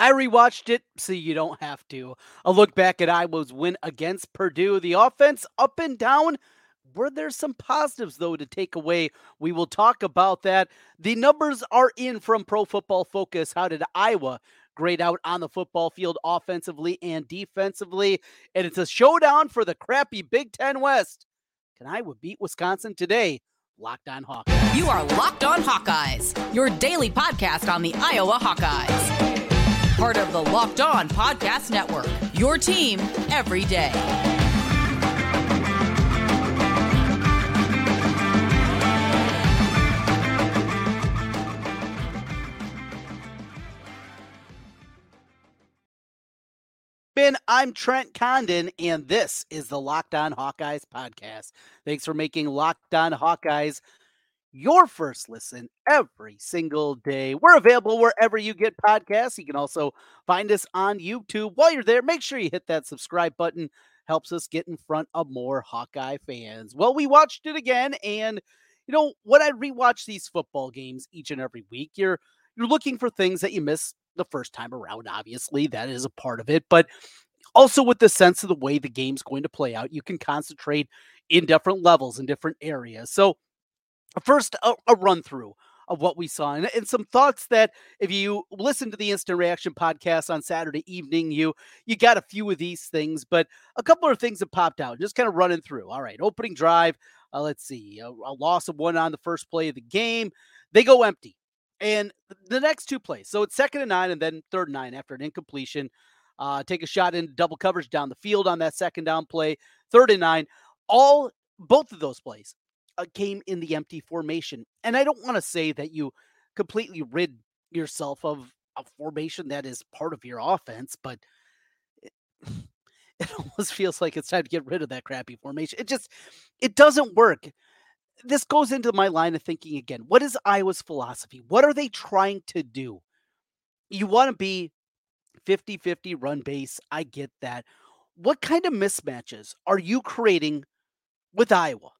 I rewatched it so you don't have to. A look back at Iowa's win against Purdue. The offense up and down. Were there some positives, though, to take away? We will talk about that. The numbers are in from Pro Football Focus. How did Iowa grade out on the football field offensively and defensively? And it's a showdown for the crappy Big Ten West. Can Iowa beat Wisconsin today? Locked on Hawkeyes. You are Locked on Hawkeyes, your daily podcast on the Iowa Hawkeyes. Part of the Locked on Podcast Network, your team every day. Ben, I'm Trent Condon, and this is the Locked On Hawkeyes podcast. Thanks for making Locked On Hawkeyes your first listen every single day. We're available wherever you get podcasts. You can also find us on YouTube. While you're there, make sure you hit that subscribe button. Helps us get in front of more Hawkeye fans. Well, we watched it again, and you know, when I rewatch these football games each and every week, you're you're looking for things that you miss the first time around. Obviously, that is a part of it, but also with the sense of the way the game's going to play out, you can concentrate in different levels in different areas. So First, a, a run through of what we saw and, and, some thoughts that if you listen to the instant reaction podcast on saturday evening you you got a few of these things but a couple of things that popped out just kind of running through. All right opening drive uh, let's see a, a, loss of one on the first play of the game they go empty and the next two plays so it's second and nine and then third and nine after an incompletion uh, take a shot in double coverage down the field on that second down play third and nine all both of those plays Uh, a game in the empty formation. And I don't want to say that you completely rid yourself of a formation that is part of your offense, but it, it almost feels like it's time to get rid of that crappy formation. It just it doesn't work. This goes into my line of thinking again. What is Iowa's philosophy? What are they trying to do? You want to be 50 50 run base. I get that. What kind of mismatches are you creating with Iowa?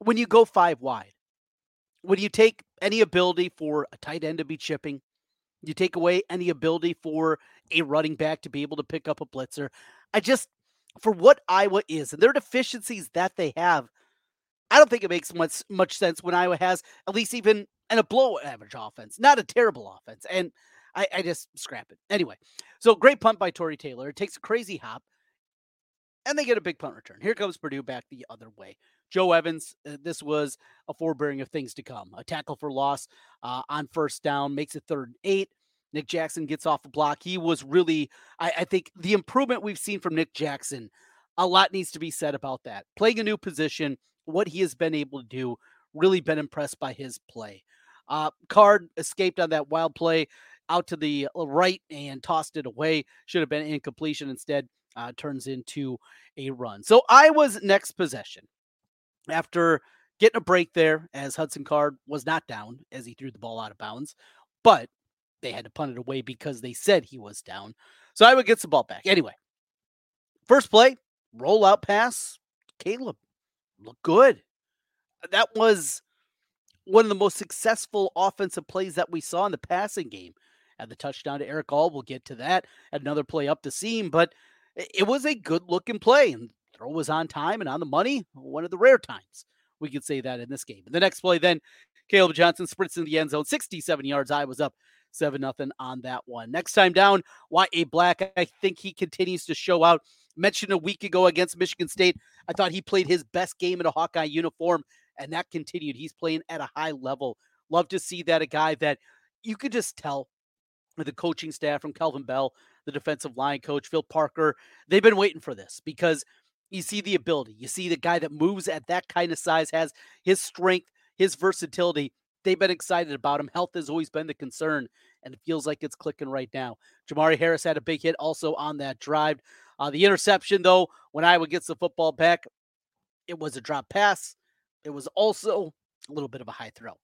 When you go five wide, when you take any ability for a tight end to be chipping, you take away any ability for a running back to be able to pick up a blitzer. I just, for what Iowa is and their deficiencies that they have, I don't think it makes much much sense when Iowa has at least even an a average offense, not a terrible offense. And I, I just scrap it. Anyway, so great punt by Tory Taylor. It takes a crazy hop, and they get a big punt return. Here comes Purdue back the other way. Joe Evans, uh, this was a forebearing of things to come. A tackle for loss uh, on first down makes it third and eight. Nick Jackson gets off the block. He was really, I, I think, the improvement we've seen from Nick Jackson. A lot needs to be said about that. Playing a new position, what he has been able to do, really been impressed by his play. Uh, Card escaped on that wild play out to the uh, right and tossed it away. Should have been incompletion instead. Uh, turns into a run. So Iowa's next possession after getting a break there as Hudson Card was not down as he threw the ball out of bounds, but they had to punt it away because they said he was down. So I would get the ball back. Anyway, first play, rollout pass, Kaleb looked good. That was one of the most successful offensive plays that we saw in the passing game. At the touchdown to Erick All, we'll get to that. At another play up the seam, but it was a good looking play. And throw was on time and on the money. One of the rare times we could say that in this game. And the next play, then Kaleb Johnson sprints in the end zone, 67 yards. I was up 7 nothing on that one. Next time down, Y.A. Black, I think he continues to show out. Mentioned a week ago against Michigan State, I thought he played his best game in a Hawkeye uniform, and that continued. He's playing at a high level. Love to see that a guy that you could just tell the coaching staff from Kelvin Bell, the defensive line coach, Phil Parker, they've been waiting for this because – you see the ability. You see the guy that moves at that kind of size has his strength, his versatility. They've been excited about him. Health has always been the concern, and it feels like it's clicking right now. Jermari Harris had a big hit also on that drive. Uh, the interception, though, when Iowa gets the football back, it was a drop pass. It was also a little bit of a high throw.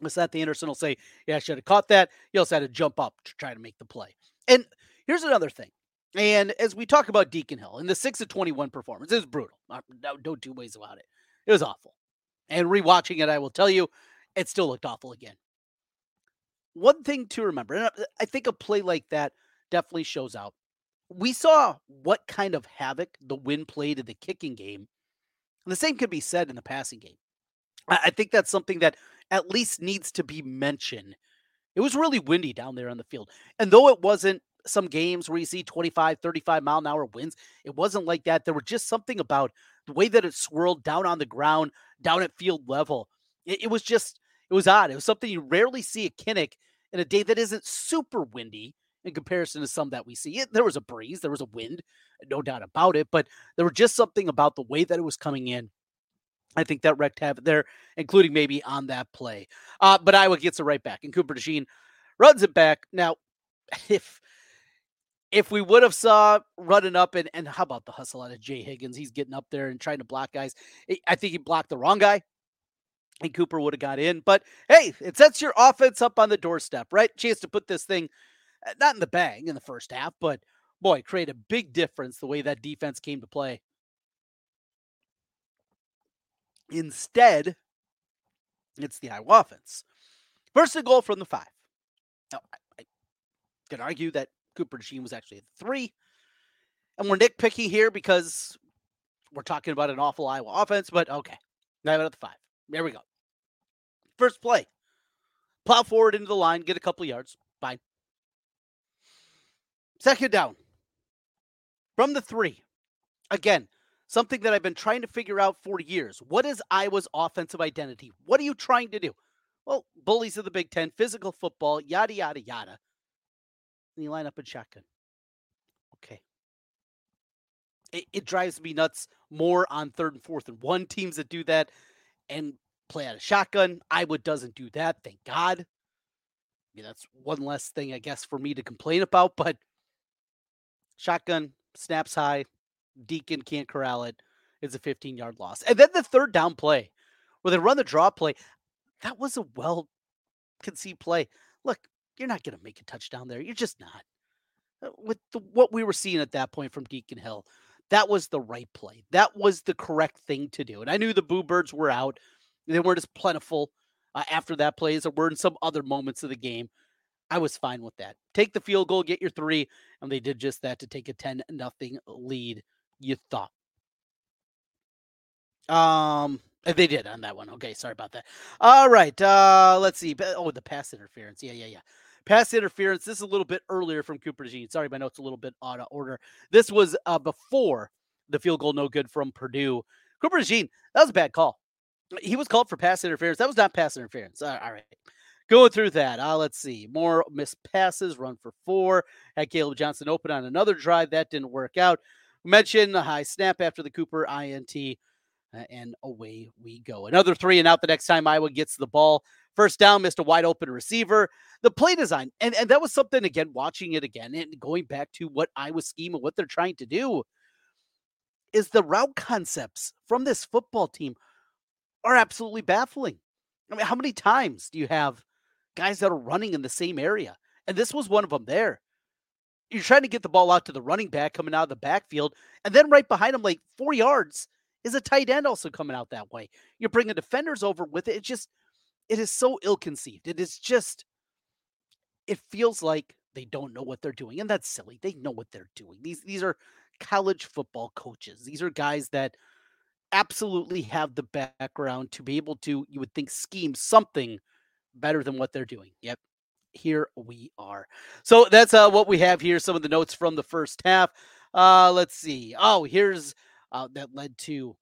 Was that the Anderson will say, Yeah, I should have caught that. He also had to jump up to try to make the play. And here's another thing and as we talk about Deacon Hill and the 6 of 21 performance, it was brutal. Uh, no, no two ways about it. It was awful. And rewatching it, I will tell you, it still looked awful again. one thing to remember, and uh, I think a play like that definitely shows out. We saw what kind of havoc the wind played in the kicking game. And the same could be said in the passing game. I think that's something that at least needs to be mentioned. It was really windy down there on the field. And though it wasn't some games where you see 25, 35 mile an hour winds, it wasn't like that. There was just something about the way that it swirled down on the ground, down at field level. It, it was just, it was odd. It was something you rarely see at Kinnick in a day that isn't super windy in comparison to some that we see. It, there was a breeze, there was a wind, no doubt about it, but there was just something about the way that it was coming in. I think that wrecked havoc there, including maybe on that play. Uh, but Iowa gets it right back, and Cooper DeJean runs it back. Now, if if we would have saw running up and and how about the hustle out of Jay Higgins? He's getting up there and trying to block guys. I think he blocked the wrong guy and Cooper would have got in. But hey, it sets your offense up on the doorstep, right? Chance to put this thing uh, not in the bag in the first half, but boy, create a big difference the way that defense came to play. Instead, it's the Iowa offense. First and goal from the five. Now, I, I could argue that Cooper DeJean was actually at three. And we're nitpicking here because we're talking about an awful Iowa offense, but okay. Now of the five. There we go. First play. Plow forward into the line, get a couple yards. Fine. Second down. From the three. Again, something that I've been trying to figure out for years. What is Iowa's offensive identity? What are you trying to do? Well, bullies of the Big Ten, physical football, yada, yada, yada. And you line up in shotgun. Okay. It, it drives me nuts more on third and fourth and one teams that do that and play out of shotgun. Iowa doesn't do that, thank God. I mean, that's one less thing, I guess, for me to complain about, but shotgun snaps high, Deacon can't corral it. It's a 15 yard loss. And then the third down play where they run the draw play, that was a well conceived play. Look, you're not going to make a touchdown there. You're just not. Uh, with the, what we were seeing at that point from Deacon Hill, that was the right play. That was the correct thing to do. And I knew the Boo Birds were out. They weren't as plentiful uh, after that play as there were in some other moments of the game. I was fine with that. Take the field goal, get your three, and they did just that to take a 10 nothing lead, you thought. Um they did on that one. Okay, sorry about that. All right. Uh let's see. Oh, the pass interference. Yeah, yeah, yeah. Pass interference. This is a little bit earlier from Cooper DeJean. Sorry, my notes a little bit out of order. This was uh, before the field goal, no good from Purdue. Cooper DeJean, that was a bad call. He was called for pass interference. That was not pass interference. All right. Going through that. Uh, let's see. More missed passes, run for four. Had Kaleb Johnson open on another drive. That didn't work out. Mention a high snap after the Cooper INT. Uh, and away we go. Another three and out the next time Iowa gets the ball. First down, missed a wide open receiver. The play design, and, and that was something again, watching it again and going back to what Iowa's scheme and what they're trying to do is the route concepts from this football team are absolutely baffling. I mean, how many times do you have guys that are running in the same area? And this was one of them there. You're trying to get the ball out to the running back coming out of the backfield, and then right behind him, like four yards, is a tight end also coming out that way. You're bringing defenders over with it. It's just it is so ill conceived. It is just, it feels like they don't know what they're doing. And that's silly. They know what they're doing. These, these are college football coaches. These are guys that absolutely have the background to be able to, you would think, scheme something better than what they're doing. Yep. Here we are. So that's uh, what we have here. Some of the notes from the first half. Uh, let's see. Oh, here's uh, that led to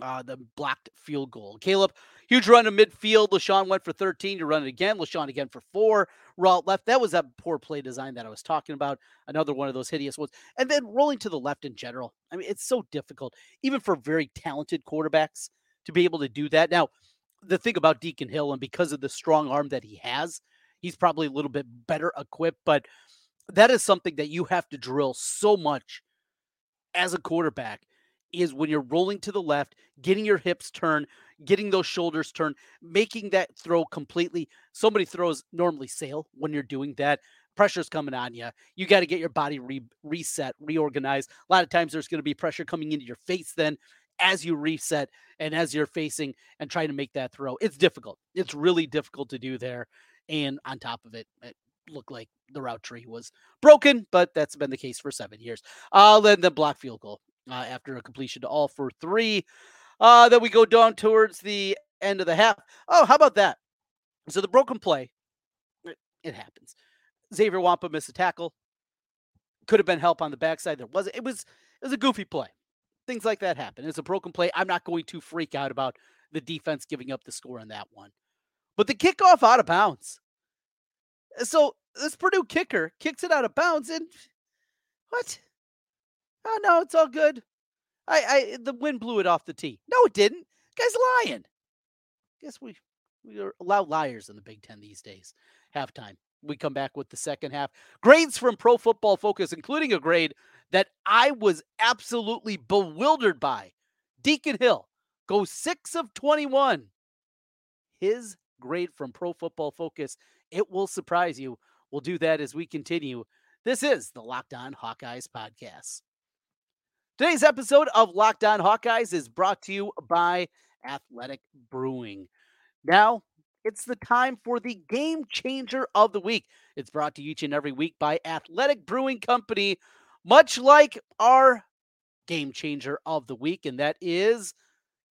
uh, the blocked field goal. Kaleb Huge run to midfield. Leshon went for 13 to run it again. Leshon again for four. Route left. That was that poor play design that I was talking about. Another one of those hideous ones. And then rolling to the left in general. I mean, it's so difficult, even for very talented quarterbacks, to be able to do that. Now, the thing about Deacon Hill, and because of the strong arm that he has, he's probably a little bit better equipped, but that is something that you have to drill so much as a quarterback is when you're rolling to the left, getting your hips turned, getting those shoulders turned, making that throw completely. Somebody throws normally sail when you're doing that. Pressure's coming on you. You got to get your body re- reset, reorganized. A lot of times there's going to be pressure coming into your face then as you reset and as you're facing and trying to make that throw. It's difficult. It's really difficult to do there. And on top of it, it looked like the route tree was broken, but that's been the case for seven years. Uh, then the block field goal uh, after a completion to all for three. Uh, then we go down towards the end of the half. Oh, how about that? So the broken play, it, it happens. Xavier Nwankpa missed a tackle. Could have been help on the backside. There wasn't. It was it was a goofy play. Things like that happen. It's a broken play. I'm not going to freak out about the defense giving up the score on that one. But the kickoff out of bounds. So this Purdue kicker kicks it out of bounds and what? Oh no, it's all good. I, I the wind blew it off the tee. No, it didn't. Guy's lying. Guess we we allow liars in the Big Ten these days. Halftime. We come back with the second half. Grades from Pro Football Focus, including a grade that I was absolutely bewildered by. Deacon Hill goes six of 21. His grade from Pro Football Focus. It will surprise you. We'll do that as we continue. This is the Locked On Hawkeyes podcast. Today's episode of Locked On Hawkeyes is brought to you by Athletic Brewing. Now, it's the time for the game changer of the week. It's brought to you each and every week by Athletic Brewing Company, much like our game changer of the week, and that is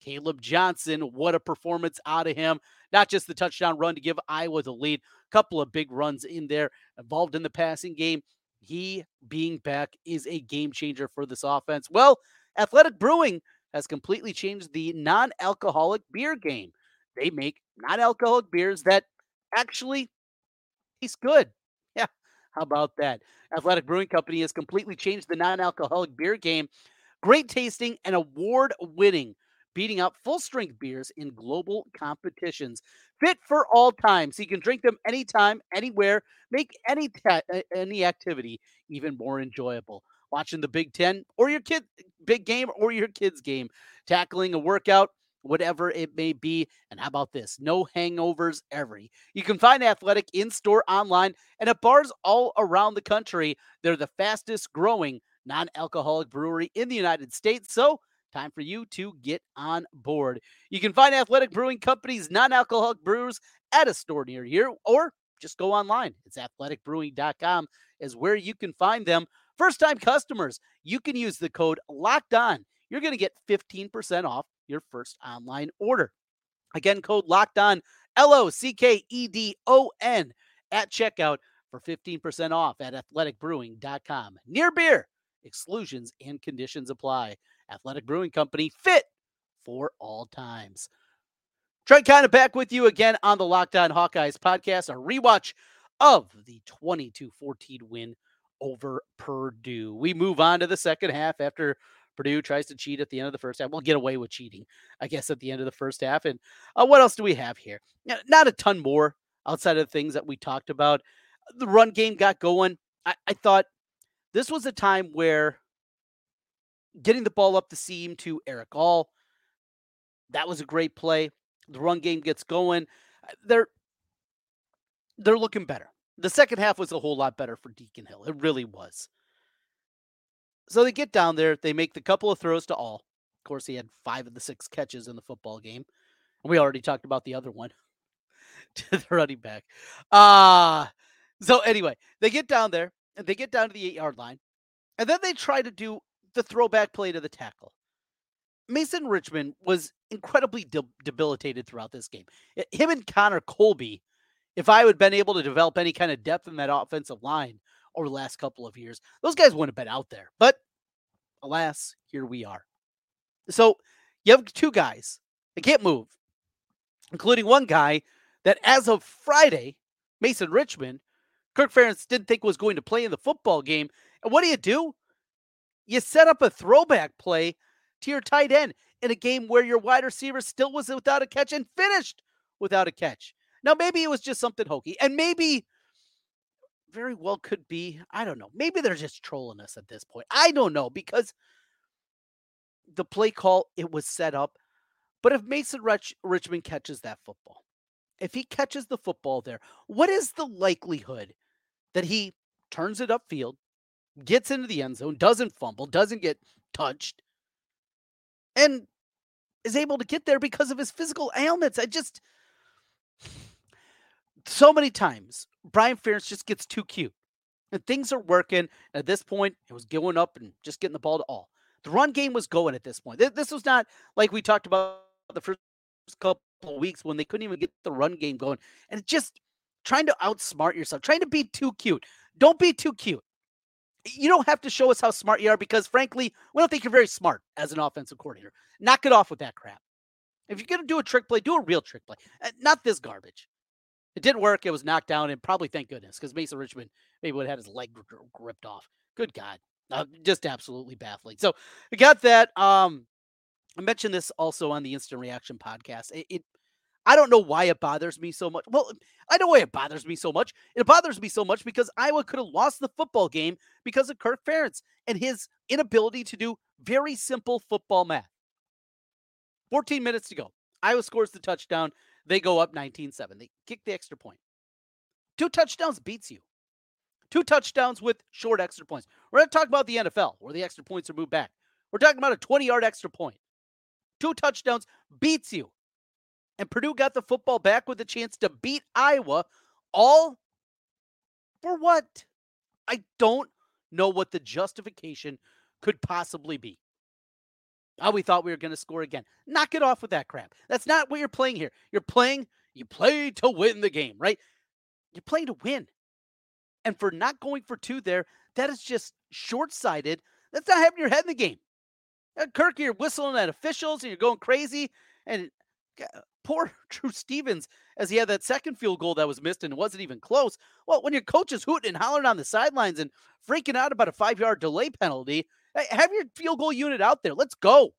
Kaleb Johnson. What a performance out of him. Not just the touchdown run to give Iowa the lead, a couple of big runs in there, involved in the passing game. He being back is a game changer for this offense. Well, Athletic Brewing has completely changed the non alcoholic beer game. They make non alcoholic beers that actually taste good. Yeah, how about that? Athletic Brewing Company has completely changed the non alcoholic beer game. Great tasting and award winning, beating out full strength beers in global competitions. Fit for all times. So you can drink them anytime, anywhere, make any, ta- uh, any activity even more enjoyable. Watching the Big Ten or your kid big game or your kids game, tackling a workout whatever it may be. And how about this? No hangovers ever. You can find Athletic in store, online, and at bars all around the country. They're the fastest growing non alcoholic brewery in the United States. So, time for you to get on board. You can find Athletic Brewing Company's non alcoholic brews at a store near you or just go online. It's athleticbrewing.com is where you can find them. First time customers, you can use the code locked on. You're going to get 15% off your first online order. Again, code locked on L O C K E D O N at checkout for 15% off at athleticbrewing.com. Near beer, exclusions and conditions apply. Athletic Brewing Company, fit for all times. Trent Condon back with you again on the Locked On Hawkeyes podcast, a rewatch of the 22 14 win over Purdue. We move on to the second half after Purdue tries to cheat at the end of the first half. We'll get away with cheating, I guess, at the end of the first half. And uh, what else do we have here? Not a ton more outside of the things that we talked about. The run game got going. I, I thought this was a time where getting the ball up the seam to Erick All, that was a great play. The run game gets going. Uh, they're they're looking better. The second half was a whole lot better for Deacon Hill. It really was. So they get down there, they make the couple of throws to all. Of course, he had five of the six catches in the football game. We already talked about the other one to the running back. Uh so anyway, they get down there and they get down to the eight yard line. And then they try to do the throwback play to the tackle. Mason Richman was incredibly de- debilitated throughout this game. Him and Connor Colby, if I had been able to develop any kind of depth in that offensive line, over the last couple of years. Those guys wouldn't have been out there. But alas, here we are. So you have two guys that can't move, including one guy that, as of Friday, Mason Richman, Kirk Ferentz didn't think was going to play in the football game. And what do you do? You set up a throwback play to your tight end in a game where your wide receiver still was without a catch and finished without a catch. Now, maybe it was just something hokey, and maybe very well could be. I don't know. Maybe they're just trolling us at this point. I don't know because the play call it was set up. But if Mason Rich- Richman catches that football, if he catches the football there, what is the likelihood that he turns it upfield, gets into the end zone, doesn't fumble, doesn't get touched, and is able to get there because of his physical ailments? I just so many times Brian Ferentz just gets too cute. And things are working. At this point, it was going up and just getting the ball to all. The run game was going at this point. This was not like we talked about the first couple of weeks when they couldn't even get the run game going. And just trying to outsmart yourself, trying to be too cute. Don't be too cute. You don't have to show us how smart you are because, frankly, we don't think you're very smart as an offensive coordinator. Knock it off with that crap. If you're going to do a trick play, do a real trick play, uh, not this garbage. It didn't work. It was knocked down, and probably thank goodness because Mason Richman maybe would have had his leg ripped off. Good God. Uh, just absolutely baffling. So we got that. Um, I mentioned this also on the Instant Reaction podcast. It, it, I don't know why it bothers me so much. Well, I know why it bothers me so much. It bothers me so much because Iowa could have lost the football game because of Kirk Ferentz and his inability to do very simple football math. 14 minutes to go. Iowa scores the touchdown. They go up 19 7. They kick the extra point. Two touchdowns beats you. Two touchdowns with short extra points. We're not talking about the NFL where the extra points are moved back. We're talking about a 20 yard extra point. Two touchdowns beats you. And Purdue got the football back with a chance to beat Iowa all for what? I don't know what the justification could possibly be. Oh, we thought we were going to score again. Knock it off with that crap. That's not what you're playing here. You're playing, you play to win the game, right? You're playing to win. And for not going for two there, that is just short sighted. That's not having your head in the game. Kirk, you're whistling at officials and you're going crazy. And poor Drew Stevens, as he had that second field goal that was missed and it wasn't even close. Well, when your coach is hooting and hollering on the sidelines and freaking out about a five yard delay penalty, have your field goal unit out there. Let's go.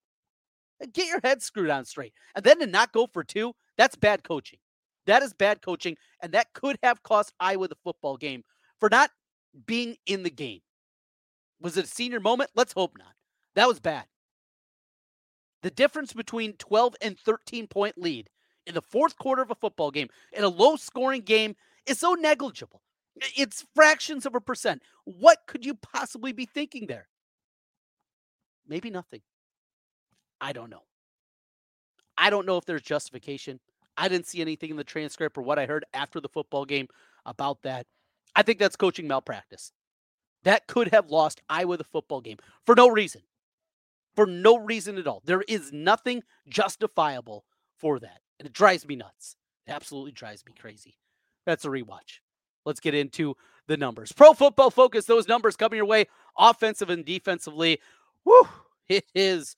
Get your head screwed on straight. And then to not go for two, that's bad coaching. That is bad coaching. And that could have cost Iowa the football game for not being in the game. Was it a senior moment? Let's hope not. That was bad. The difference between 12 and 13 point lead in the fourth quarter of a football game in a low scoring game is so negligible. It's fractions of a percent. What could you possibly be thinking there? Maybe nothing. I don't know. I don't know if there's justification. I didn't see anything in the transcript or what I heard after the football game about that. I think that's coaching malpractice. That could have lost Iowa the football game for no reason. For no reason at all. There is nothing justifiable for that. And it drives me nuts. It absolutely drives me crazy. That's a rewatch. Let's get into the numbers. Pro football focus, those numbers coming your way, offensive and defensively. Whew, it is.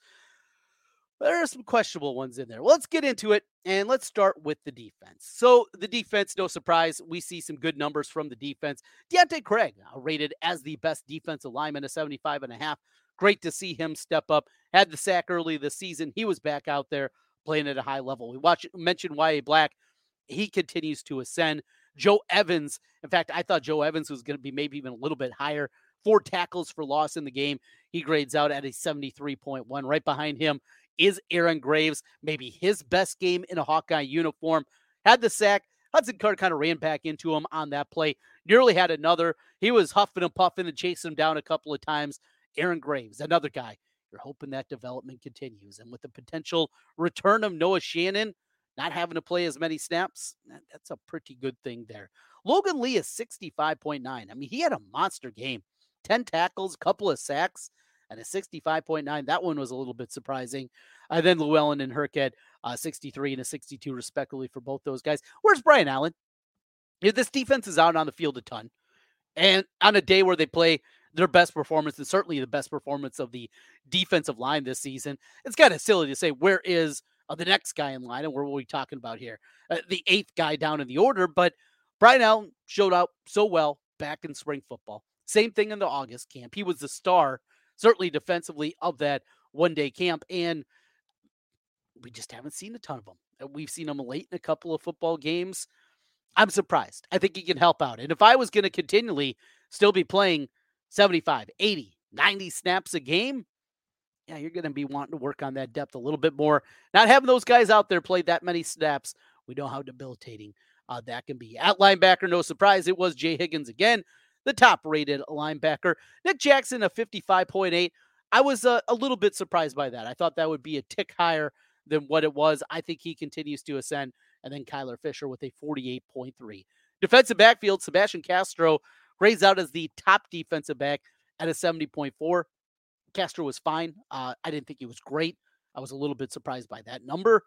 There are some questionable ones in there. Well, let's get into it and let's start with the defense. So, the defense, no surprise, we see some good numbers from the defense. Deontae Craig, uh, rated as the best defensive lineman, a 75 and a half. Great to see him step up. Had the sack early this season. He was back out there playing at a high level. We watch mentioned Y.A. Black. He continues to ascend. Joe Evans, in fact, I thought Joe Evans was going to be maybe even a little bit higher four tackles for loss in the game. He grades out at a 73.1. Right behind him is Aaron Graves, maybe his best game in a Hawkeye uniform. Had the sack. Hudson Card kind of ran back into him on that play. Nearly had another. He was huffing and puffing and chasing him down a couple of times. Aaron Graves, another guy. You're hoping that development continues. And with the potential return of Noah Shannon, not having to play as many snaps, that's a pretty good thing there. Logan Lee is 65.9. I mean, he had a monster game. 10 tackles, couple of sacks, and a 65.9. That one was a little bit surprising. And then Llewellyn and Hurkett, uh, 63 and a 62, respectively, for both those guys. Where's Brian Allen? This defense is out on the field a ton. And on a day where they play their best performance, and certainly the best performance of the defensive line this season, it's kind of silly to say, where is uh, the next guy in line? And where are we talking about here? Uh, the eighth guy down in the order. But Brian Allen showed up so well back in spring football. Same thing in the August camp. He was the star, certainly defensively, of that one day camp. And we just haven't seen a ton of them. Uh, we've seen him late in a couple of football games. I'm surprised. I think he can help out. And if I was going to continually still be playing 75, 80, 90 snaps a game, yeah, you're going to be wanting to work on that depth a little bit more. Not having those guys out there play that many snaps, we know how debilitating uh, that can be. At linebacker, no surprise, it was Jay Higgins again the top rated linebacker. Nick Jackson, a 55.8. I was uh, a little bit surprised by that. I thought that would be a tick higher than what it was. I think he continues to ascend and then Kyler Fisher with a 48.3. Defensive backfield, Sebastian Castro grades out as the top defensive back at a 70.4. Castro was fine. Uh, I didn't think he was great. I was a little bit surprised by that number.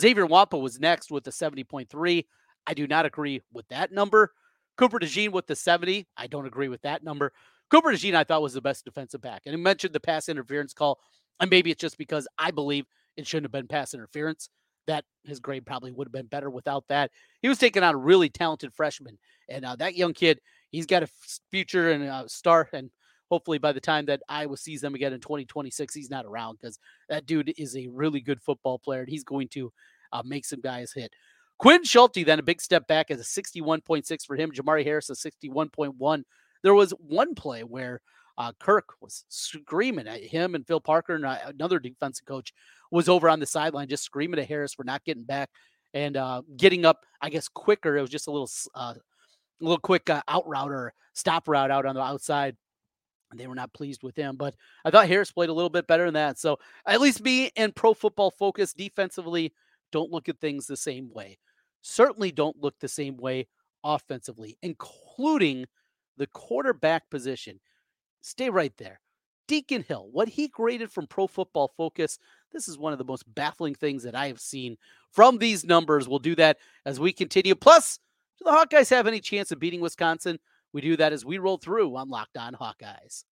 Xavier Nwankpa was next with a 70.3. I do not agree with that number. Cooper DeJean with the 70. I don't agree with that number. Cooper DeJean, I thought was the best defensive back. And he mentioned the pass interference call. And maybe it's just because I believe it shouldn't have been pass interference. That his grade probably would have been better without that. He was taking on a really talented freshman. And uh, that young kid, he's got a future and a star. And hopefully by the time that Iowa sees them again in 2026, he's not around because that dude is a really good football player. And he's going to uh, make some guys hit. Quinn Schulte, then a big step back as a 61.6 for him. Jermari Harris, a 61.1. There was one play where uh, Kirk was screaming at him and Phil Parker and uh, another defensive coach was over on the sideline just screaming at Harris for not getting back and uh, getting up, I guess, quicker. It was just a little, uh, a little quick uh, out route or stop route out on the outside. And they were not pleased with him, but I thought Harris played a little bit better than that. So at least me and pro football focus defensively don't look at things the same way. Certainly don't look the same way offensively, including the quarterback position. Stay right there. Deacon Hill, what he graded from Pro Football Focus, this is one of the most baffling things that I have seen from these numbers. We'll do that as we continue. Plus, do the Hawkeyes have any chance of beating Wisconsin? We do that as we roll through on Locked On Hawkeyes.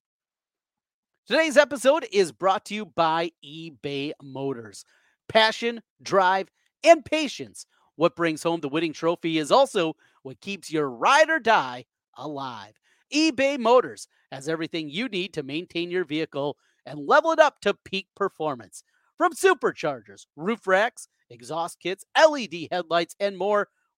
Today's episode is brought to you by eBay Motors. Passion, drive, and patience. What brings home the winning trophy is also what keeps your ride or die alive. eBay Motors has everything you need to maintain your vehicle and level it up to peak performance. From superchargers, roof racks, exhaust kits, LED headlights, and more,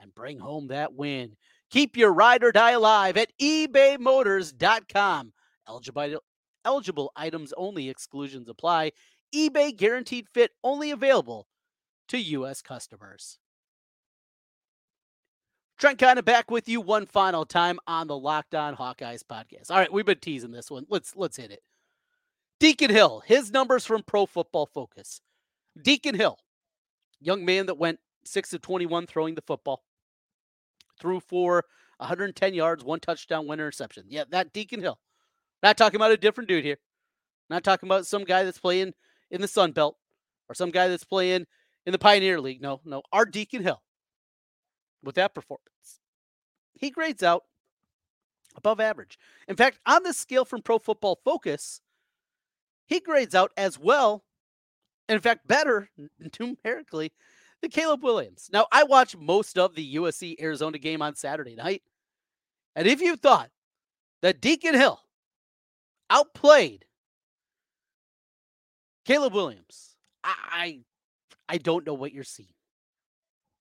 and bring home that win. Keep your ride or die alive at ebaymotors.com. Eligible, eligible items only, exclusions apply. eBay guaranteed fit only available to U.S. customers. Trent Condon back with you one final time on the Locked On Hawkeyes podcast. All right, we've been teasing this one. Let's let's hit it. Deacon Hill, his numbers from Pro Football Focus. Deacon Hill, young man that went 6 of 21 throwing the football, threw for 110 yards, one touchdown, one interception. Yeah, that Deacon Hill. Not talking about a different dude here. Not talking about some guy that's playing in the Sun Belt or some guy that's playing in the Pioneer League. No, no, our Deacon Hill with that performance. He grades out above average. In fact, on this scale from Pro Football Focus, he grades out as well, and in fact, better numerically than Caleb Williams. Now, I watched most of the USC Arizona game on Saturday night. And if you thought that Deacon Hill outplayed Caleb Williams, I, I, I don't know what you're seeing.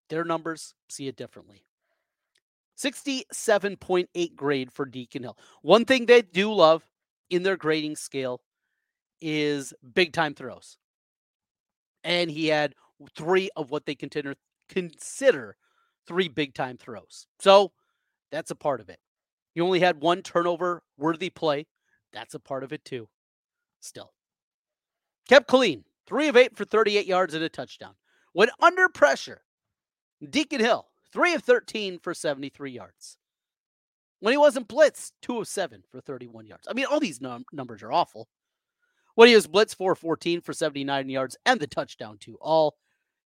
Their numbers see it differently. 67.8 grade for Deacon Hill. One thing they do love in their grading scale is big time throws. And he had three of what they consider consider three big time throws. So that's a part of it. You only had one turnover worthy play. That's a part of it too. Still. Kept clean. Three of eight for 38 yards and a touchdown. When under pressure, Deacon Hill, 3 of 13 for 73 yards. When he wasn't blitzed, 2 of 7 for 31 yards. I mean, all these num- numbers are awful. When he was blitzed, 4 14 for 79 yards and the touchdown to all.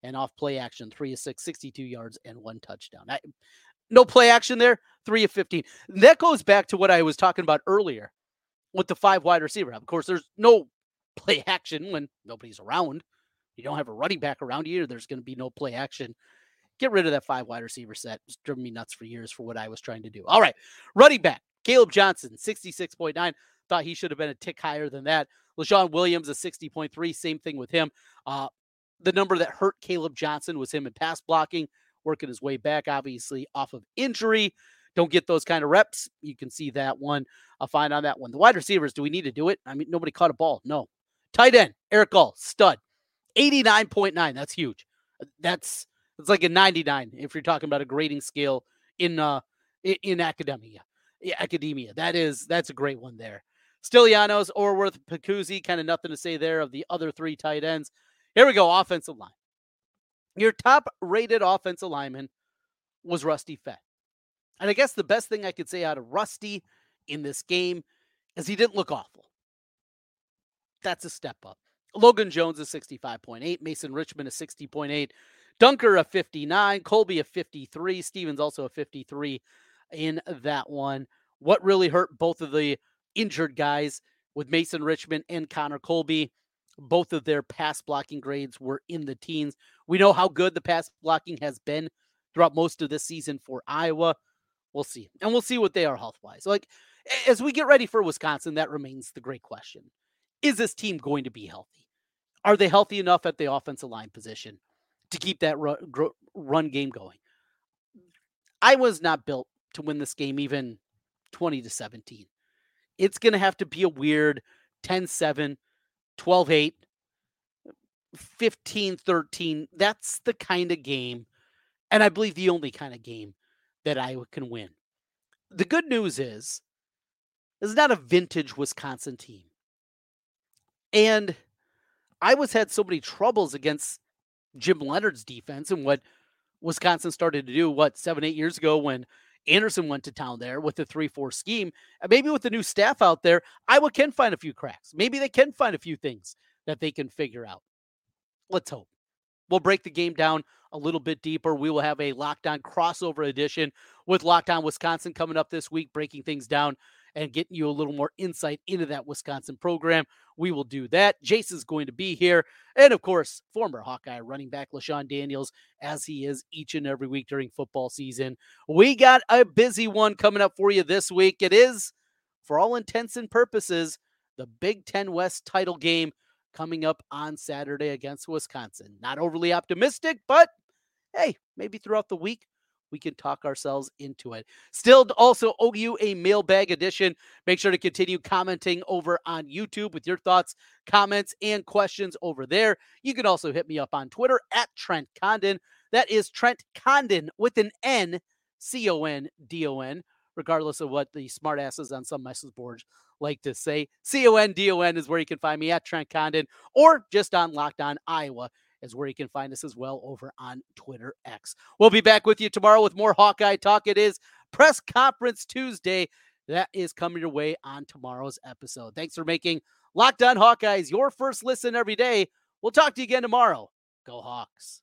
And off play action, 3 of 6, 62 yards and one touchdown. I, no play action there, 3 of 15. That goes back to what I was talking about earlier with the five wide receiver. Of course, there's no play action when nobody's around. You don't have a running back around you, there's going to be no play action Get rid of that five wide receiver set. It's driven me nuts for years for what I was trying to do. All right. Running back, Kaleb Johnson, 66.9. Thought he should have been a tick higher than that. Leshon Williams, a 60.3. Same thing with him. Uh, the number that hurt Kaleb Johnson was him in pass blocking. working his way back, obviously off of injury. Don't get those kind of reps. You can see that one. I'll find on that one. The wide receivers, do we need to do it? I mean, nobody caught a ball. No. Tight end, Erick All, stud. 89.9. That's huge. That's it's like a 99 if you're talking about a grading scale in uh in academia. Academia. That is that's a great one there. Stilianos, Orworth, Pascuzzi, kind of nothing to say there of the other three tight ends. Here we go, offensive line. Your top rated offensive lineman was Rusty Feth. And I guess the best thing I could say out of Rusty in this game is he didn't look awful. That's a step up. Logan Jones is 65.8, Mason Richman is 60.8, Dunker a 59, Colby a 53, Stephens also a 53 in that one. What really hurt both of the injured guys with Mason Richman and Connor Colby? Both of their pass blocking grades were in the teens. We know how good the pass blocking has been throughout most of this season for Iowa. We'll see. And we'll see what they are health wise. Like, as we get ready for Wisconsin, that remains the great question. Is this team going to be healthy? Are they healthy enough at the offensive line position to keep that run, game going? I was not built to win this game even 20 to 17. It's going to have to be a weird 10 7, 12 8, 15 13. That's the kind of game, and I believe the only kind of game that Iowa can win. The good news is, it's not a vintage Wisconsin team. And Iowa's had so many troubles against Jim Leonhard's defense and what Wisconsin started to do, what, seven, eight years ago when Anderson went to town there with the 3 4 scheme. Maybe with the new staff out there, Iowa can find a few cracks. Maybe they can find a few things that they can figure out. Let's hope. We'll break the game down a little bit deeper. We will have a lockdown crossover edition with Locked On Wisconsin coming up this week, breaking things down and getting you a little more insight into that Wisconsin program. We will do that. Jason's going to be here. And of course, former Hawkeye running back LeShun Daniels, as he is each and every week during football season. We got a busy one coming up for you this week. It is, for all intents and purposes, the Big Ten West title game coming up on Saturday against Wisconsin. Not overly optimistic, but hey, maybe throughout the week we can talk ourselves into it. Still, also owe you a mailbag edition. Make sure to continue commenting over on YouTube with your thoughts, comments, and questions over there. You can also hit me up on Twitter at Trent Condon. That is Trent Condon with an N, C O N D O N, regardless of what the smartasses on some message boards like to say. C O N D O N is where you can find me at Trent Condon or just on Locked On Iowa is where you can find us as well over on Twitter X. We'll be back with you tomorrow with more Hawkeye talk. It is Press Conference Tuesday. That is coming your way on tomorrow's episode. Thanks for making Locked On Hawkeyes your first listen every day. We'll talk to you again tomorrow. Go Hawks.